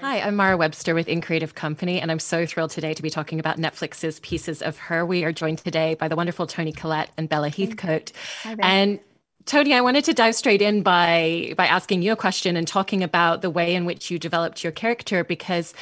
Hi, I'm Mara Webster with In Creative Company, and I'm so thrilled today to be talking about Netflix's Pieces of Her. We are joined today by the wonderful Toni Collette and Bella Heathcote. Hi, and Toni, I wanted to dive straight in by by asking you a question and talking about the way in which you developed your character because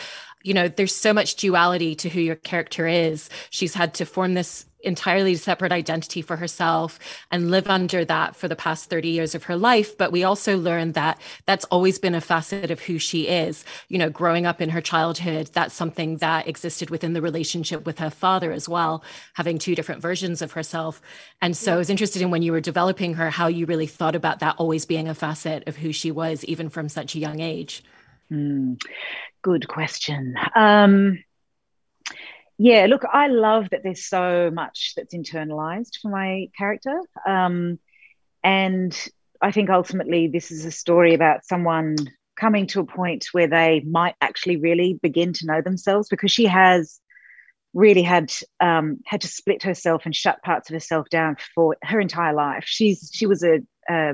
you know there's so much duality to who your character is. She's had to form this entirely separate identity for herself and live under that for the past 30 years of her life but we also learned that that's always been a facet of who she is you know growing up in her childhood that's something that existed within the relationship with her father as well having two different versions of herself and so yeah. i was interested in when you were developing her how you really thought about that always being a facet of who she was even from such a young age mm, good question um yeah, look, I love that there's so much that's internalized for my character. Um, and I think ultimately this is a story about someone coming to a point where they might actually really begin to know themselves because she has really had um, had to split herself and shut parts of herself down for her entire life. She's she was a, a,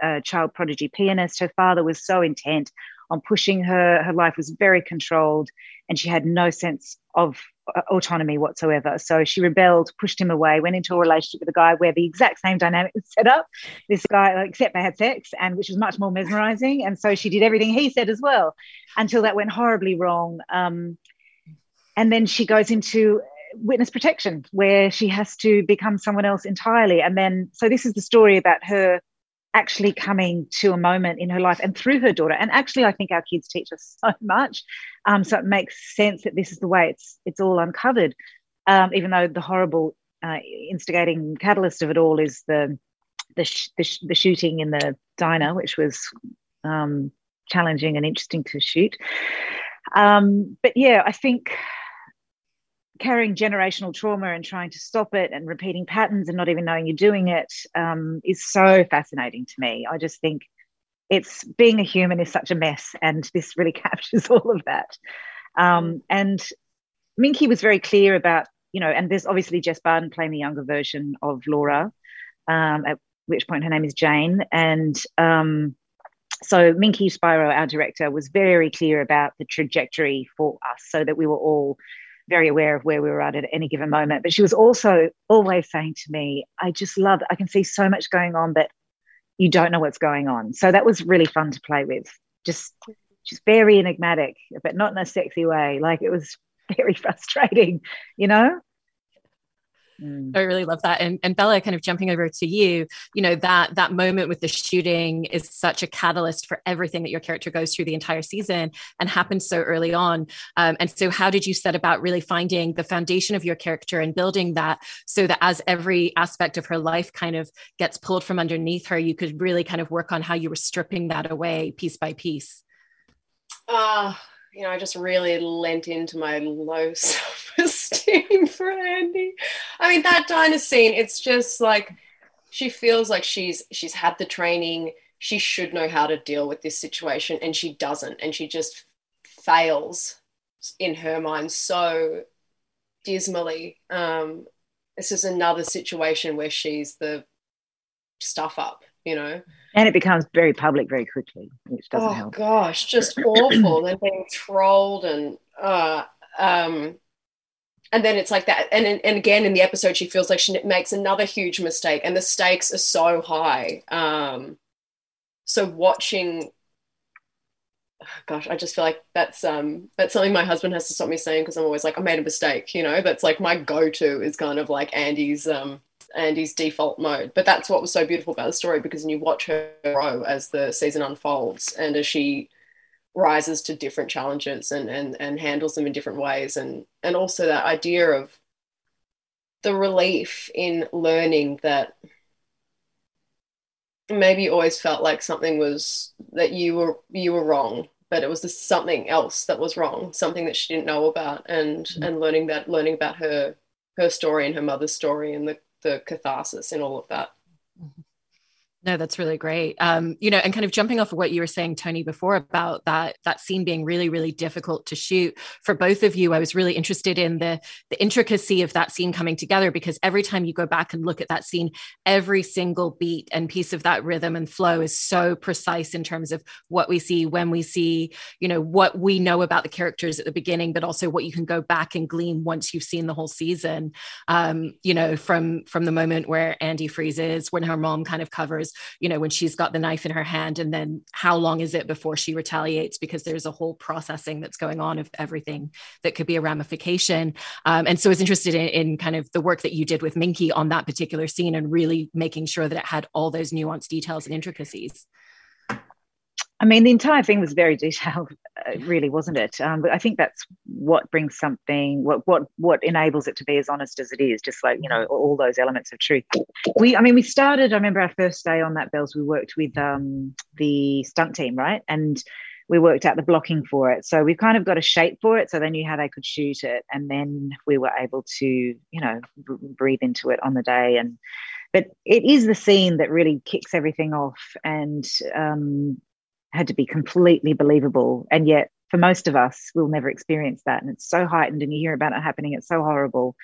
a child prodigy pianist. Her father was so intent on pushing her. Her life was very controlled, and she had no sense of uh, autonomy whatsoever. So she rebelled, pushed him away, went into a relationship with a guy where the exact same dynamic was set up. This guy, except they had sex, and which was much more mesmerizing. And so she did everything he said as well, until that went horribly wrong. Um, and then she goes into witness protection, where she has to become someone else entirely. And then, so this is the story about her actually coming to a moment in her life and through her daughter. And actually, I think our kids teach us so much. Um, so it makes sense that this is the way it's it's all uncovered. Um, even though the horrible uh, instigating catalyst of it all is the the, sh- the, sh- the, shooting in the diner, which was um, challenging and interesting to shoot. Um, but yeah, I think carrying generational trauma and trying to stop it and repeating patterns and not even knowing you're doing it um, is so fascinating to me. I just think it's being a human is such a mess, and this really captures all of that. Um, and Minkie was very clear about, you know, and there's obviously Jess Barden playing the younger version of Laura, um, at which point her name is Jane. And um, so Minkie Spiro, our director, was very clear about the trajectory for us so that we were all very aware of where we were at at any given moment. But she was also always saying to me, I just love, I can see so much going on, but you don't know what's going on. So that was really fun to play with. Just, just very enigmatic, but not in a sexy way. Like it was very frustrating, you know? Mm. I really love that. And, and Bella, kind of jumping over to you, you know, that that moment with the shooting is such a catalyst for everything that your character goes through the entire season and happens so early on. Um, and so how did you set about really finding the foundation of your character and building that so that as every aspect of her life kind of gets pulled from underneath her, you could really kind of work on how you were stripping that away piece by piece? Uh, you know, I just really lent into my low self esteem for Andy. I mean, that diner scene, it's just like she feels like she's she's had the training, she should know how to deal with this situation, and she doesn't, and she just fails in her mind so dismally. Um, this is another situation where she's the stuff up you know. And it becomes very public very quickly, which doesn't oh, help. gosh, just awful. and being trolled and uh um and then it's like that and and again in the episode she feels like she makes another huge mistake and the stakes are so high um so watching gosh i just feel like that's um that's something my husband has to stop me saying because i'm always like i made a mistake you know that's like my go-to is kind of like andy's um Andy's default mode. But that's what was so beautiful about the story because you watch her grow as the season unfolds and as she rises to different challenges and and and handles them in different ways and and also that idea of the relief in learning that maybe you always felt like something was that you were you were wrong but it was just something else that was wrong something that she didn't know about and mm-hmm. and learning that learning about her her story and her mother's story and the the catharsis in all of that. No, that's really great. Um, you know, and kind of jumping off of what you were saying, Toni, before about that that scene being really, really difficult to shoot for both of you. I was really interested in the the intricacy of that scene coming together because every time you go back and look at that scene, every single beat and piece of that rhythm and flow is so precise in terms of what we see when we see, you know, what we know about the characters at the beginning, but also what you can go back and glean once you've seen the whole season. Um, you know, from from the moment where Andy freezes, when her mom kind of covers you know when she's got the knife in her hand and then how long is it before she retaliates? Because there's a whole processing that's going on of everything that could be a ramification. Um, and so i was interested in, in kind of the work that you did with minkie on that particular scene and really making sure that it had all those nuanced details and intricacies I mean, the entire thing was very detailed, uh, really, wasn't it? Um, but I think that's what brings something, what what what enables it to be as honest as it is. Just like you know, all those elements of truth. We, I mean, we started. I remember our first day on that bells. We worked with um, the stunt team, right, and we worked out the blocking for it. So we kind of got a shape for it, so they knew how they could shoot it, and then we were able to, you know, breathe into it on the day and but it is the scene that really kicks everything off and um, had to be completely believable. And yet, for most of us, we'll never experience that. And it's so heightened, and you hear about it happening, it's so horrible.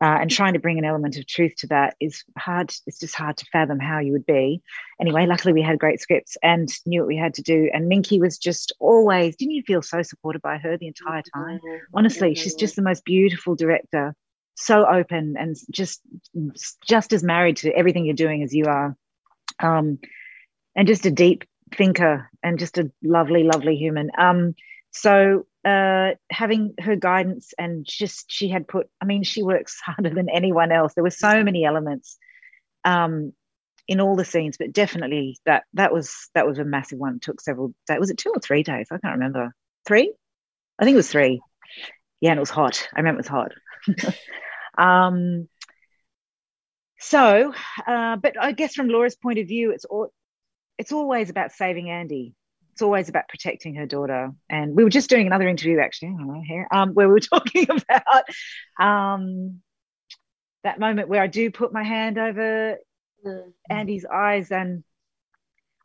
Uh, and trying to bring an element of truth to that is hard. It's just hard to fathom how you would be. Anyway, luckily we had great scripts and knew what we had to do. And Minkie was just always, didn't you feel so supported by her the entire time? Honestly, she's just the most beautiful director, so open and just just as married to everything you're doing as you are. Um, and just a deep thinker and just a lovely, lovely human. Um, so uh, having her guidance and just she had put, I mean, she works harder than anyone else. There were so many elements um, in all the scenes, but definitely that that was that was a massive one. It took several days. Was it two or three days? I can't remember. Three? I think it was three. Yeah, and it was hot. I remember it was hot. um, so, uh, but I guess from Laura's point of view, it's all it's always about saving Andy. It's always about protecting her daughter. And we were just doing another interview actually, here, um, where we were talking about um, that moment where I do put my hand over mm-hmm. Andy's eyes, and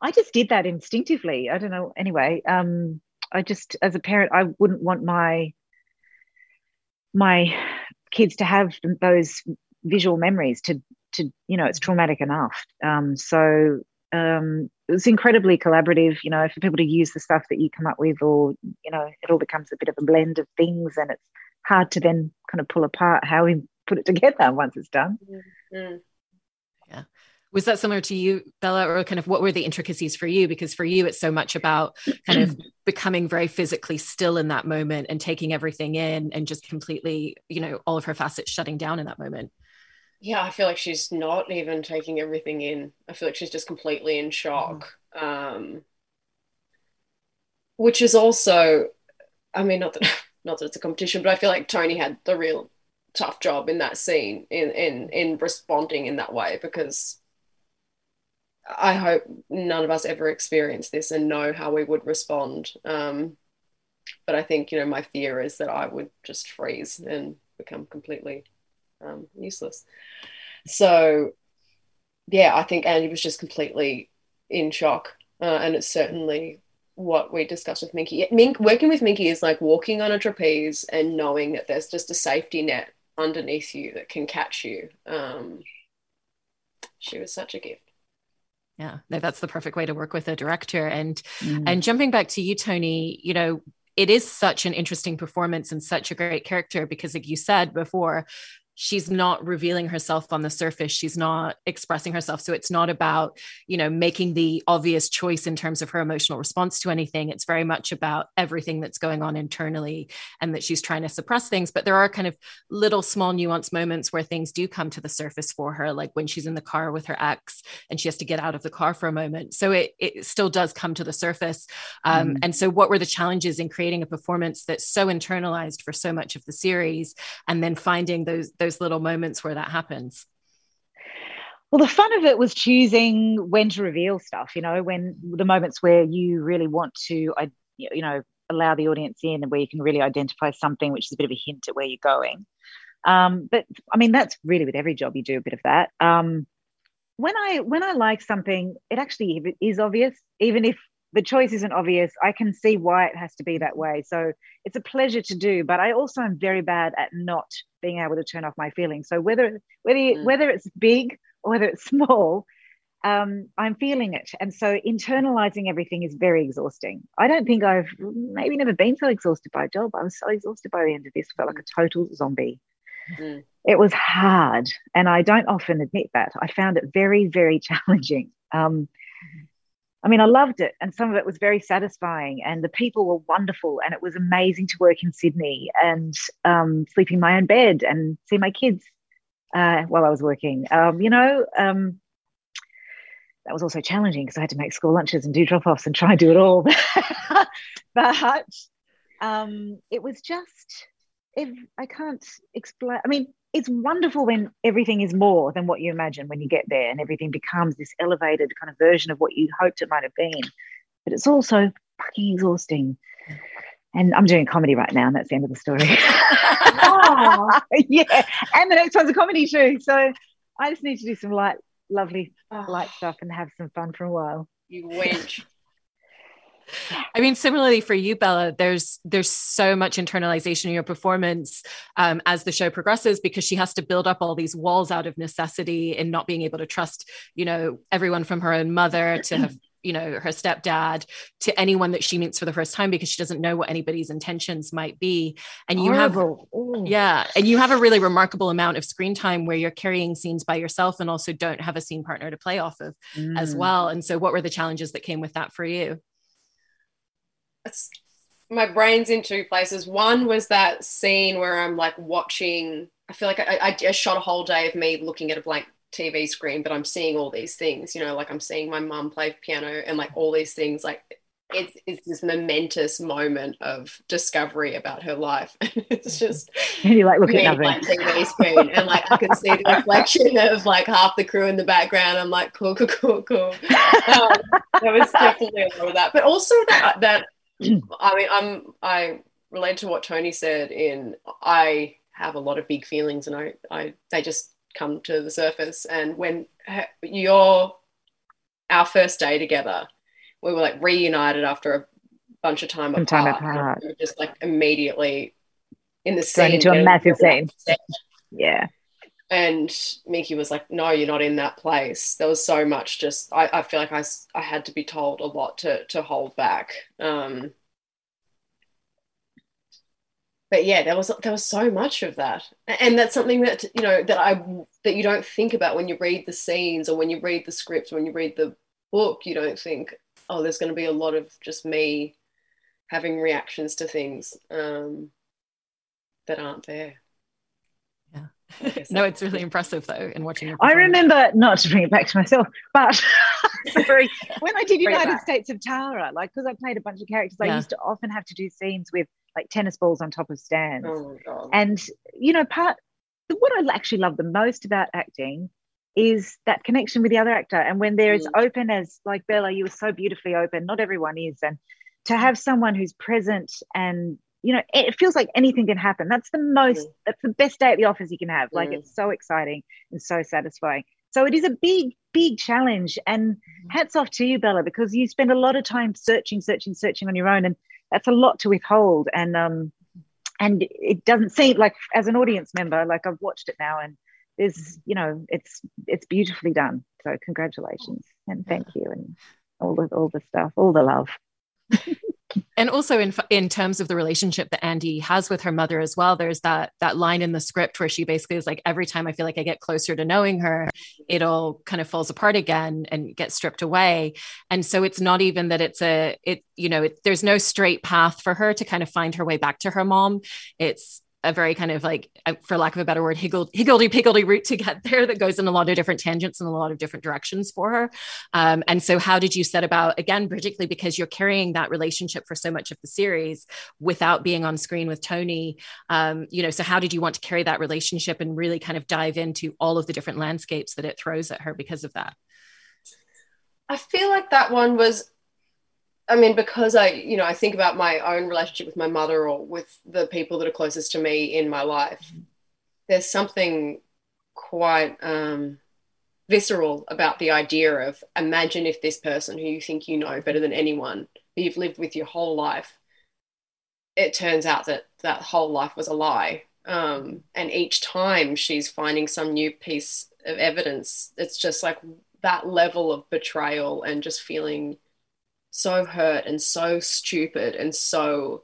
I just did that instinctively. I don't know. Anyway, um, I just, as a parent, I wouldn't want my my kids to have those visual memories to to you know it's traumatic enough um, so um, it was incredibly collaborative, you know, for people to use the stuff that you come up with, or, you know, it all becomes a bit of a blend of things and it's hard to then kind of pull apart how we put it together once it's done. Mm-hmm. Yeah. Was that similar to you, Bella, or kind of what were the intricacies for you? Because for you, it's so much about kind of becoming very physically still in that moment and taking everything in and just completely, you know, all of her facets shutting down in that moment yeah, I feel like she's not even taking everything in. I feel like she's just completely in shock. Mm. Um, which is also, I mean, not that not that it's a competition, but I feel like Toni had the real tough job in that scene in in in responding in that way because I hope none of us ever experience this and know how we would respond. Um, but I think you know my fear is that I would just freeze and become completely um, useless. So, yeah, I think Andy was just completely in shock, uh, and it's certainly what we discussed with Minkie. Mink working with Minkie is like walking on a trapeze and knowing that there's just a safety net underneath you that can catch you. Um, she was such a gift. Yeah, no, that's the perfect way to work with a director. And mm. and jumping back to you, Toni, you know, it is such an interesting performance and such a great character because, like you said before, she's not revealing herself on the surface. She's not expressing herself. So it's not about you know making the obvious choice in terms of her emotional response to anything. It's very much about everything that's going on internally and that she's trying to suppress things. But there are kind of little small nuanced moments where things do come to the surface for her like when she's in the car with her ex and she has to get out of the car for a moment. So it, it still does come to the surface. Um, mm. and so what were the challenges in creating a performance that's so internalized for so much of the series and then finding those those little moments where that happens? Well, the fun of it was choosing when to reveal stuff, you know, when the moments where you really want to, you know, allow the audience in and where you can really identify something, which is a bit of a hint at where you're going. Um, but I mean, that's really with every job you do a bit of that. Um, when I when I like something, it actually is obvious, even if the choice isn't obvious. I can see why it has to be that way. So it's a pleasure to do, but I also am very bad at not being able to turn off my feelings. So whether whether mm. whether it's big or whether it's small, um, I'm feeling it. And so internalizing everything is very exhausting. I don't think I've maybe never been so exhausted by a job. I was so exhausted by the end of this, felt like a total zombie. Mm. It was hard. And I don't often admit that. I found it very, very challenging. Um, I mean, I loved it, and some of it was very satisfying, and the people were wonderful, and it was amazing to work in Sydney and um, sleep in my own bed and see my kids uh, while I was working. Um, you know, um, that was also challenging because I had to make school lunches and do drop offs and try and do it all. but um, it was just, if I can't explain, I mean, it's wonderful when everything is more than what you imagine when you get there and everything becomes this elevated kind of version of what you hoped it might have been. But it's also fucking exhausting. And I'm doing comedy right now, and that's the end of the story. yeah. And the next one's a comedy too. So I just need to do some light lovely oh. light stuff and have some fun for a while. You wench. I mean, similarly for you, Bella, there's there's so much internalization in your performance um, as the show progresses because she has to build up all these walls out of necessity in not being able to trust, you know, everyone from her own mother to have you know her stepdad to anyone that she meets for the first time because she doesn't know what anybody's intentions might be and you Horrible. have Ooh. yeah and you have a really remarkable amount of screen time where you're carrying scenes by yourself and also don't have a scene partner to play off of mm. as well and so what were the challenges that came with that for you my brain's in two places one was that scene where i'm like watching i feel like I, I shot a whole day of me looking at a blank TV screen, but I'm seeing all these things, you know, like I'm seeing my mum play piano and like all these things, like it's, it's this momentous moment of discovery about her life. it's just and you like looking at like TV screen and like I can see the reflection of like half the crew in the background. I'm like, cool, cool, cool, cool. Um, there was definitely a lot of that, but also that that I mean, I'm I relate to what Toni said in I have a lot of big feelings and I I they just come to the surface. And when you're our first day together, we were like reunited after a bunch of time apart. Time apart. We just like immediately in the scene. into a massive scene. Yeah. And Mickey was like, "No, you're not in that place." There was so much. Just I, I feel like I, I had to be told a lot to to hold back. Um, but yeah, there was there was so much of that, and that's something that you know that I that you don't think about when you read the scenes or when you read the script, when you read the book. You don't think, oh, there's going to be a lot of just me having reactions to things um, that aren't there. Yeah. no, it's really impressive though in watching. I remember not to bring it back to myself, but sorry, when I did United States of Tara, like because I played a bunch of characters, yeah. I used to often have to do scenes with like tennis balls on top of stands. Oh and you know, part what I actually love the most about acting is that connection with the other actor. And when they're mm. as open as like Bella, you were so beautifully open. Not everyone is, and to have someone who's present and you know it feels like anything can happen. That's the most mm. that's the best day at the office you can have. Like mm. it's so exciting and so satisfying. So it is a big big challenge. And mm. hats off to you bella because you spend a lot of time searching searching searching on your own and that's a lot to withhold. And um and it doesn't seem like as an audience member like i've watched it now and there's you know it's it's beautifully done. So congratulations and thank you and all the all the stuff all the love and also in in terms of the relationship that Andy has with her mother as well there's that that line in the script where she basically is like every time I feel like I get closer to knowing her it all kind of falls apart again and gets stripped away. And so it's not even that it's a it you know it, there's no straight path for her to kind of find her way back to her mom. It's a very kind of like, uh, for lack of a better word, higgledy piggledy route to get there that goes in a lot of different tangents and a lot of different directions for her. Um, and so, how did you set about, again, particularly because you're carrying that relationship for so much of the series without being on screen with Toni? Um, you know, so how did you want to carry that relationship and really kind of dive into all of the different landscapes that it throws at her because of that? I feel like that one was I mean, because I, you know, I think about my own relationship with my mother or with the people that are closest to me in my life. There's something quite um, visceral about the idea of imagine if this person who you think you know better than anyone that you've lived with your whole life it turns out that that whole life was a lie um, and each time she's finding some new piece of evidence it's just like that level of betrayal and just feeling so hurt and so stupid and so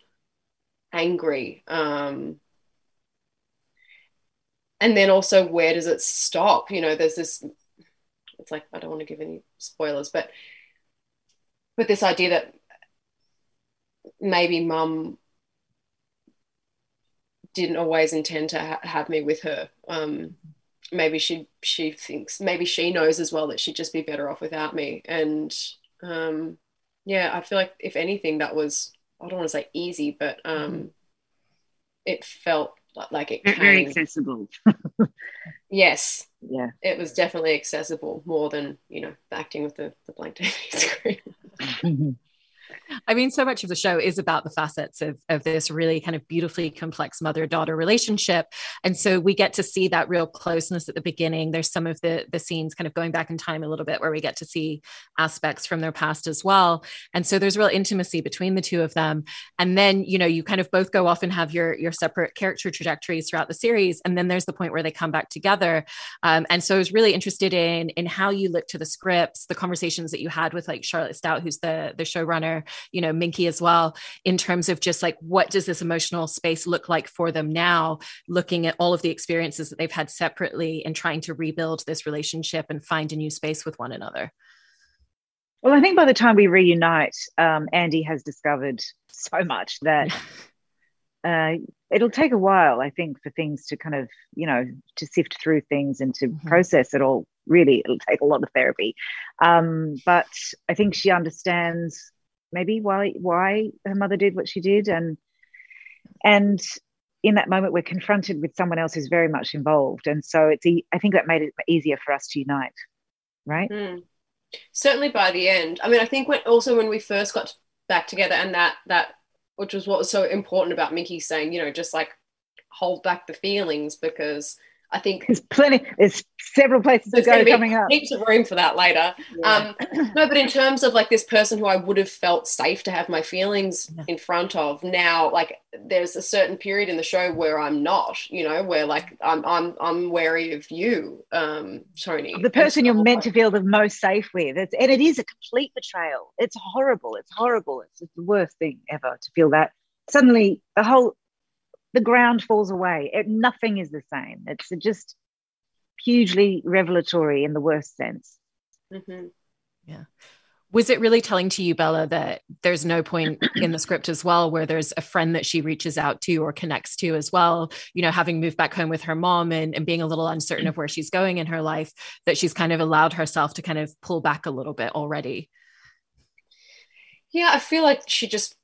angry um, and then also where does it stop? You know there's this it's like i don't want to give any spoilers but but this idea that maybe mum didn't always intend to ha- have me with her. Um, maybe she she thinks maybe she knows as well that she'd just be better off without me and um, yeah i feel like if anything that was i don't want to say easy but um, mm-hmm. it felt like it very accessible. Yes. Yeah. It was definitely accessible more than you know acting with the, the blank tv screen I mean, so much of the show is about the facets of, of this really kind of beautifully complex mother daughter relationship. And so we get to see that real closeness at the beginning. There's some of the, the scenes kind of going back in time a little bit where we get to see aspects from their past as well. And so there's real intimacy between the two of them. And then, you know, you kind of both go off and have your, your separate character trajectories throughout the series. And then there's the point where they come back together. Um, and so I was really interested in, in how you look to the scripts, the conversations that you had with like Charlotte Stoudt, who's the, the showrunner, you know minkie as well in terms of just like what does this emotional space look like for them now looking at all of the experiences that they've had separately and trying to rebuild this relationship and find a new space with one another? Well i think by the time we reunite um, andy has discovered so much that uh, it'll take a while i think for things to kind of you know to sift through things and to mm-hmm. process it all. Really it'll take a lot of therapy. Um, but i think she understands maybe why why her mother did what she did. And and in that moment we're confronted with someone else who's very much involved. And so it's i think that made it easier for us to unite right? Mm. certainly by the end. I mean i think when also when we first got back together and that that which was what was so important about mickey saying you know just like hold back the feelings because I think there's plenty. There's several places there's to go coming up. Heaps of room for that later. Yeah. Um, no, but in terms of like this person who I would have felt safe to have my feelings in front of, now like there's a certain period in the show where I'm not. You know, where like I'm I'm I'm wary of you, um, Toni. The person you're meant to feel the most safe with. It's, and it is a complete betrayal. It's horrible. It's horrible. It's, it's the worst thing ever to feel that suddenly the whole the ground falls away. It, nothing is the same. It's just hugely revelatory in the worst sense. Mm-hmm. Yeah. Was it really telling to you, Bella, that there's no point in the script as well where there's a friend that she reaches out to or connects to as well? You know, having moved back home with her mom and, and being a little uncertain of where she's going in her life, that she's kind of allowed herself to kind of pull back a little bit already. Yeah, I feel like she just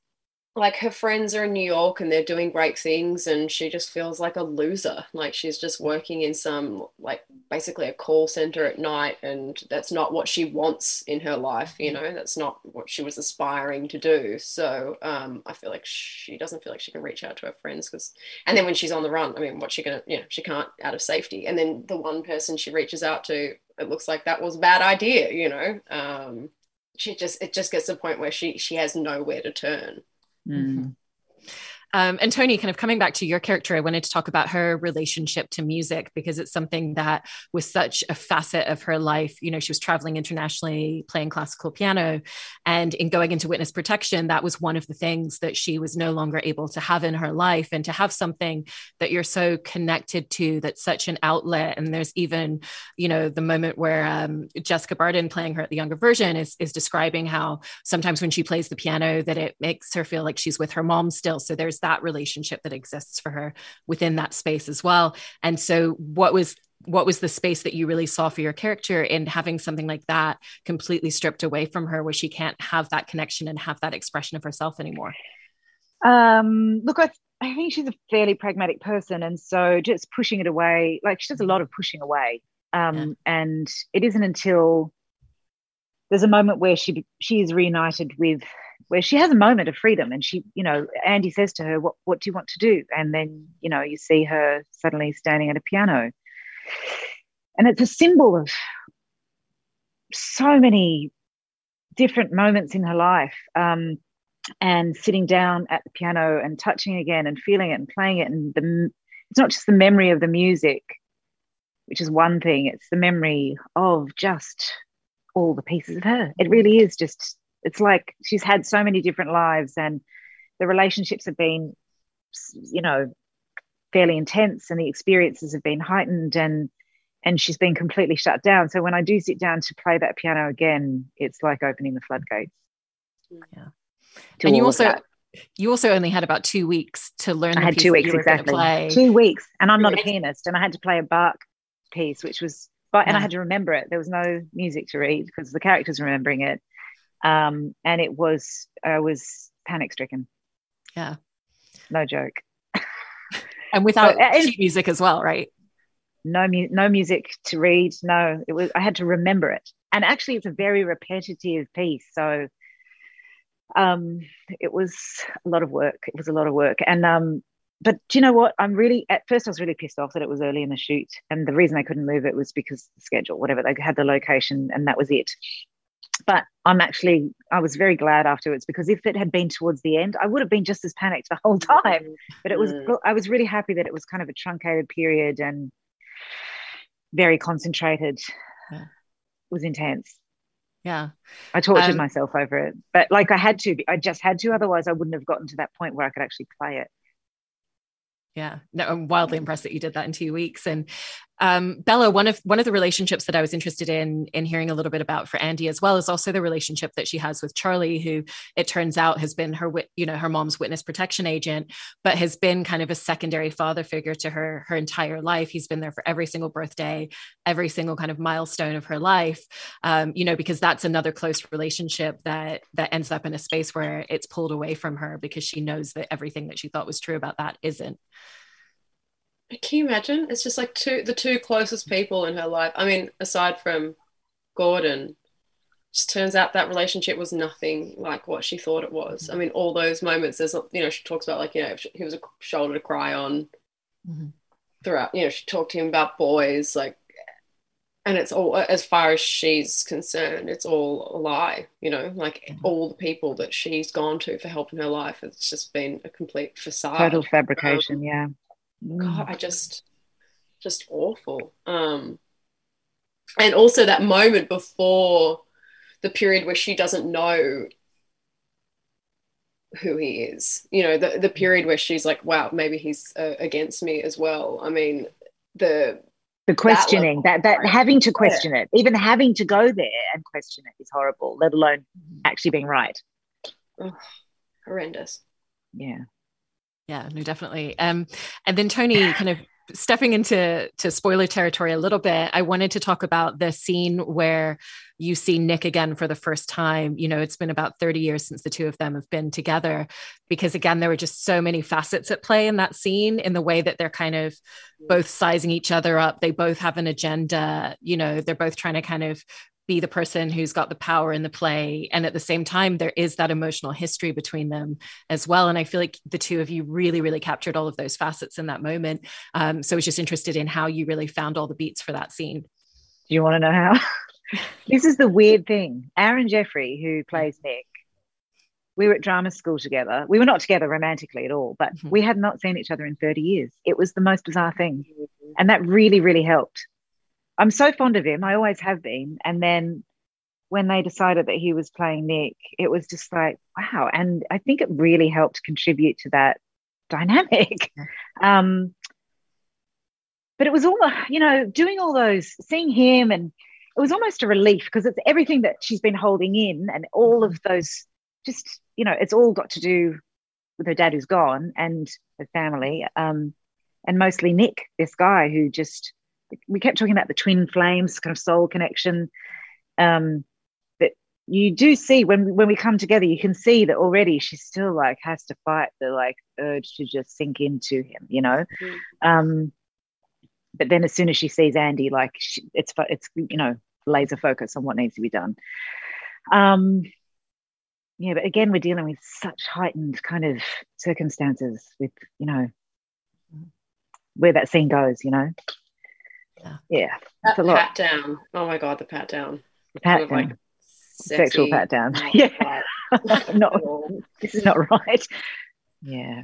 like her friends are in New York and they're doing great things and she just feels like a loser. Like she's just working in some like basically a call center at night and that's not what she wants in her life you know? That's not what she was aspiring to do. So um, I feel like she doesn't feel like she can reach out to her friends because and then when she's on the run I mean what's she gonna you know she can't out of safety. And then the one person she reaches out to it looks like that was a bad idea you know? Um, she just it just gets to the point where she she has nowhere to turn Mm-hmm. Um, and Toni, kind of coming back to your character, I wanted to talk about her relationship to music because it's something that was such a facet of her life. You know, she was traveling internationally playing classical piano. And in going into witness protection, that was one of the things that she was no longer able to have in her life. And to have something that you're so connected to, that's such an outlet. And there's even, you know, the moment where um, Jessica Barden playing her at the younger version is, is describing how sometimes when she plays the piano, that it makes her feel like she's with her mom still. So there's that relationship that exists for her within that space as well. And so what was what was the space that you really saw for your character in having something like that completely stripped away from her where she can't have that connection and have that expression of herself anymore um, look I, I think she's a fairly pragmatic person and so just pushing it away like she does a lot of pushing away um, yeah. and it isn't until there's a moment where she she is reunited with where she has a moment of freedom and she you know andy says to her what what do you want to do? And then you know you see her suddenly standing at a piano. And it's a symbol of so many different moments in her life. Um, and sitting down at the piano and touching again and feeling it and playing it. And the it's not just the memory of the music which is one thing it's the memory of just all the pieces of her. It really is just it's like she's had so many different lives and the relationships have been you know fairly intense and the experiences have been heightened and and she's been completely shut down so when i do sit down to play that piano again it's like opening the floodgates yeah and you also you also only had about two weeks to learn. I had two weeks exactly. Two weeks, and I'm not a pianist, and I had to play a Bach piece, which was, but and yeah. I had to remember it. There was no music to read because the characters were remembering it, um, and it was I was panic stricken. Yeah, no joke. and without so, and, music as well, right? No, mu- no music to read. No, it was. I had to remember it, and actually, it's a very repetitive piece, so um, it was a lot of work. It was a lot of work. And um, but do you know what? I'm really at first I was really pissed off that it was early in the shoot, and the reason they couldn't move it was because the schedule, whatever. They had the location, and that was it. But I'm actually I was very glad afterwards because if it had been towards the end, I would have been just as panicked the whole time. But it was mm. I was really happy that it was kind of a truncated period and very concentrated. Yeah. It was intense. Yeah. I tortured um, myself over it. But like I had to, I just had to, otherwise I wouldn't have gotten to that point where I could actually play it. Yeah, no, I'm wildly impressed that you did that in two weeks. And um, Bella, one of one of the relationships that I was interested in in hearing a little bit about for Andy as well is also the relationship that she has with Charlie, who it turns out has been her you know her mom's witness protection agent, but has been kind of a secondary father figure to her her entire life. He's been there for every single birthday, every single kind of milestone of her life. Um, you know, because that's another close relationship that that ends up in a space where it's pulled away from her because she knows that everything that she thought was true about that isn't. Can you imagine? It's just like two the two closest people in her life. I mean, aside from Gordon, just turns out that relationship was nothing like what she thought it was. I mean, all those moments. There's you know she talks about like you know he was a shoulder to cry on mm-hmm. throughout. You know she talked to him about boys like, and it's all as far as she's concerned, it's all a lie. You know, like mm-hmm. all the people that she's gone to for help in her life, it's just been a complete facade. Total fabrication. Um, yeah God, I just just awful. Um, and also that moment before the period where she doesn't know who he is. You know, the the period where she's like, "Wow, maybe he's uh, against me as well." I mean, the the questioning that that, that having to question yeah. it, even having to go there and question it is horrible. Let alone actually being right. Oh, horrendous. Yeah. Yeah, no, definitely. Um, and then Toni, kind of stepping into to spoiler territory a little bit, I wanted to talk about the scene where you see Nick again for the first time. You know, it's been about 30 years since the two of them have been together, because again, there were just so many facets at play in that scene in the way that they're kind of both sizing each other up. They both have an agenda, you know, they're both trying to kind of be the person who's got the power in the play and at the same time there is that emotional history between them as well and i feel like the two of you really really captured all of those facets in that moment um, so i was just interested in how you really found all the beats for that scene do you want to know how this is the weird thing aaron jeffery who plays nick we were at drama school together. We were not together romantically at all, but mm-hmm. we had not seen each other in 30 years. It was the most bizarre thing. And that really, really helped I'm so fond of him. I always have been. And then when they decided that he was playing Nick, it was just like, wow. And I think it really helped contribute to that dynamic. Um, but it was all, you know, doing all those, seeing him, and it was almost a relief because it's everything that she's been holding in and all of those, just, you know, it's all got to do with her dad who's gone and her family. Um, and mostly Nick, this guy who just, we kept talking about the twin flames kind of soul connection um that you do see when when we come together you can see that already she still like has to fight the like urge to just sink into him you know? Mm-hmm. um but then as soon as she sees andy like she, it's it's you know laser focus on what needs to be done. Um yeah but again we're dealing with such heightened kind of circumstances with you know where that scene goes you know yeah yeah that pat down oh my god the pat down The pat down. Like sexual pat down. Oh yeah. not, this is not right. Yeah.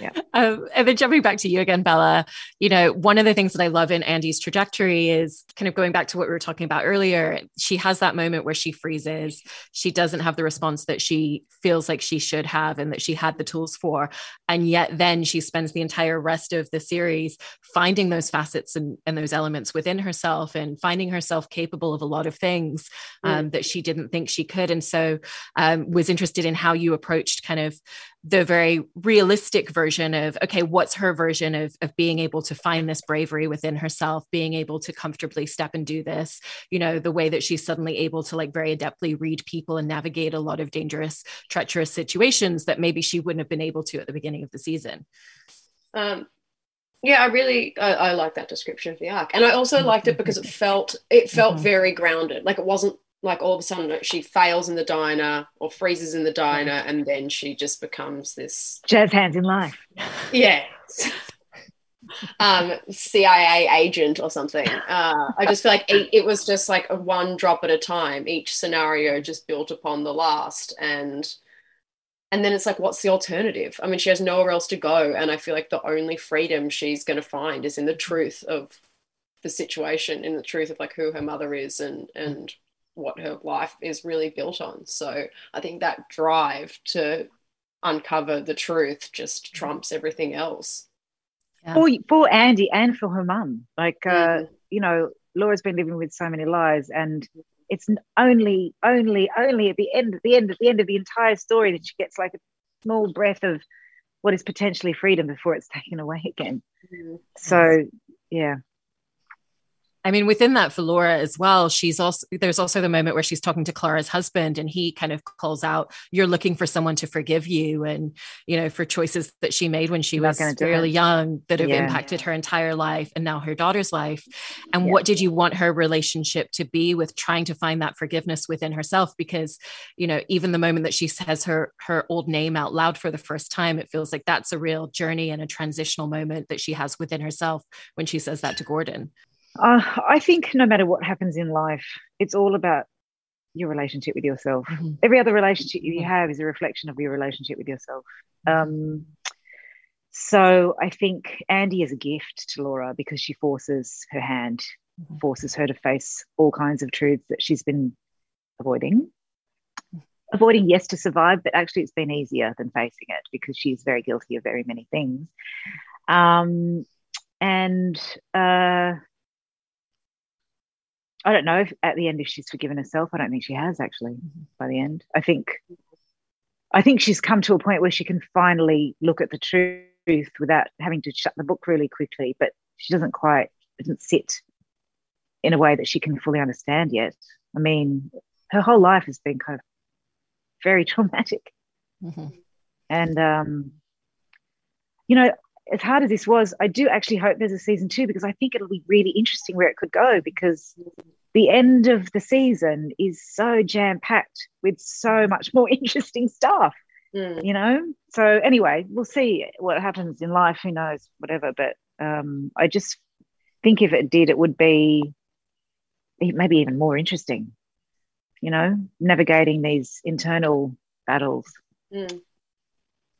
Yeah. Um, and then jumping back to you again, Bella, you know, one of the things that I love in Andy's trajectory is kind of going back to what we were talking about earlier. She has that moment where she freezes. She doesn't have the response that she feels like she should have and that she had the tools for. And yet then she spends the entire rest of the series finding those facets and, and those elements within herself and finding herself capable of a lot of things um, mm. that she didn't think she could. And so um, was interested in how you approached kind of the very realistic version of okay what's her version of, of being able to find this bravery within herself being able to comfortably step and do this you know the way that she's suddenly able to like very adeptly read people and navigate a lot of dangerous treacherous situations that maybe she wouldn't have been able to at the beginning of the season. Um yeah i really I, I like that description of the arc. And i also liked it because it felt it felt mm-hmm. very grounded. Like it wasn't like all of a sudden she fails in the diner or freezes in the diner and then she just becomes this jazz hands in life. Yeah. Um cia agent or something. Uh i just feel like it, it was just like a one drop at a time. Each scenario just built upon the last and and then it's like what's the alternative? I mean she has nowhere else to go and i feel like the only freedom she's going to find is in the truth of the situation in the truth of like who her mother is and and what her life is really built on. So I think that drive to uncover the truth just trumps everything else. Yeah. For, for Andy and for her mum. Like, uh, mm-hmm. you know, Laura's been living with so many lies and it's only, only, only at the end, at the end, at the end of the entire story that she gets like a small breath of what is potentially freedom before it's taken away again. Mm-hmm. So, yeah. I mean, within that for Laura as well, she's also there's also the moment where she's talking to Clara's husband and he kind of calls out, You're looking for someone to forgive you and you know, for choices that she made when she was really young that have yeah. impacted her entire life and now her daughter's life. And yeah. what did you want her relationship to be with trying to find that forgiveness within herself? Because, you know, even the moment that she says her her old name out loud for the first time, it feels like that's a real journey and a transitional moment that she has within herself when she says that to Gordon. Uh, I think no matter what happens in life, it's all about your relationship with yourself. Mm-hmm. Every other relationship you mm-hmm. have is a reflection of your relationship with yourself. Um, so I think Andy is a gift to Laura because she forces her hand, mm-hmm. forces her to face all kinds of truths that she's been avoiding. Avoiding, yes, to survive, but actually it's been easier than facing it because she's very guilty of very many things. Um, and uh, I don't know if at the end if she's forgiven herself. I don't think she has actually mm-hmm. by the end. I think I think she's come to a point where she can finally look at the truth without having to shut the book really quickly, but she doesn't quite doesn't sit in a way that she can fully understand yet. I mean, her whole life has been kind of very traumatic. Mm-hmm. And um, you know, as hard as this was, I do actually hope there's a season two because I think it'll be really interesting where it could go because the end of the season is so jam packed with so much more interesting stuff, mm. you know? So, anyway, we'll see what happens in life. Who knows? Whatever. But um, I just think if it did, it would be maybe even more interesting, you know, navigating these internal battles. Mm.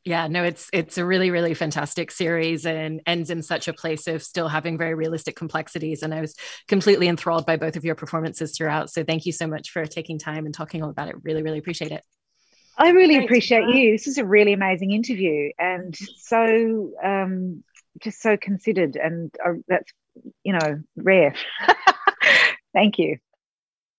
Yeah, no, it's it's a really really fantastic series and ends in such a place of still having very realistic complexities. And I was completely enthralled by both of your performances throughout. So thank you so much for taking time and talking all about it. Really, really appreciate it. I really Thanks, appreciate you. This is a really amazing interview and so um, just so considered, and uh, that's you know rare. thank you.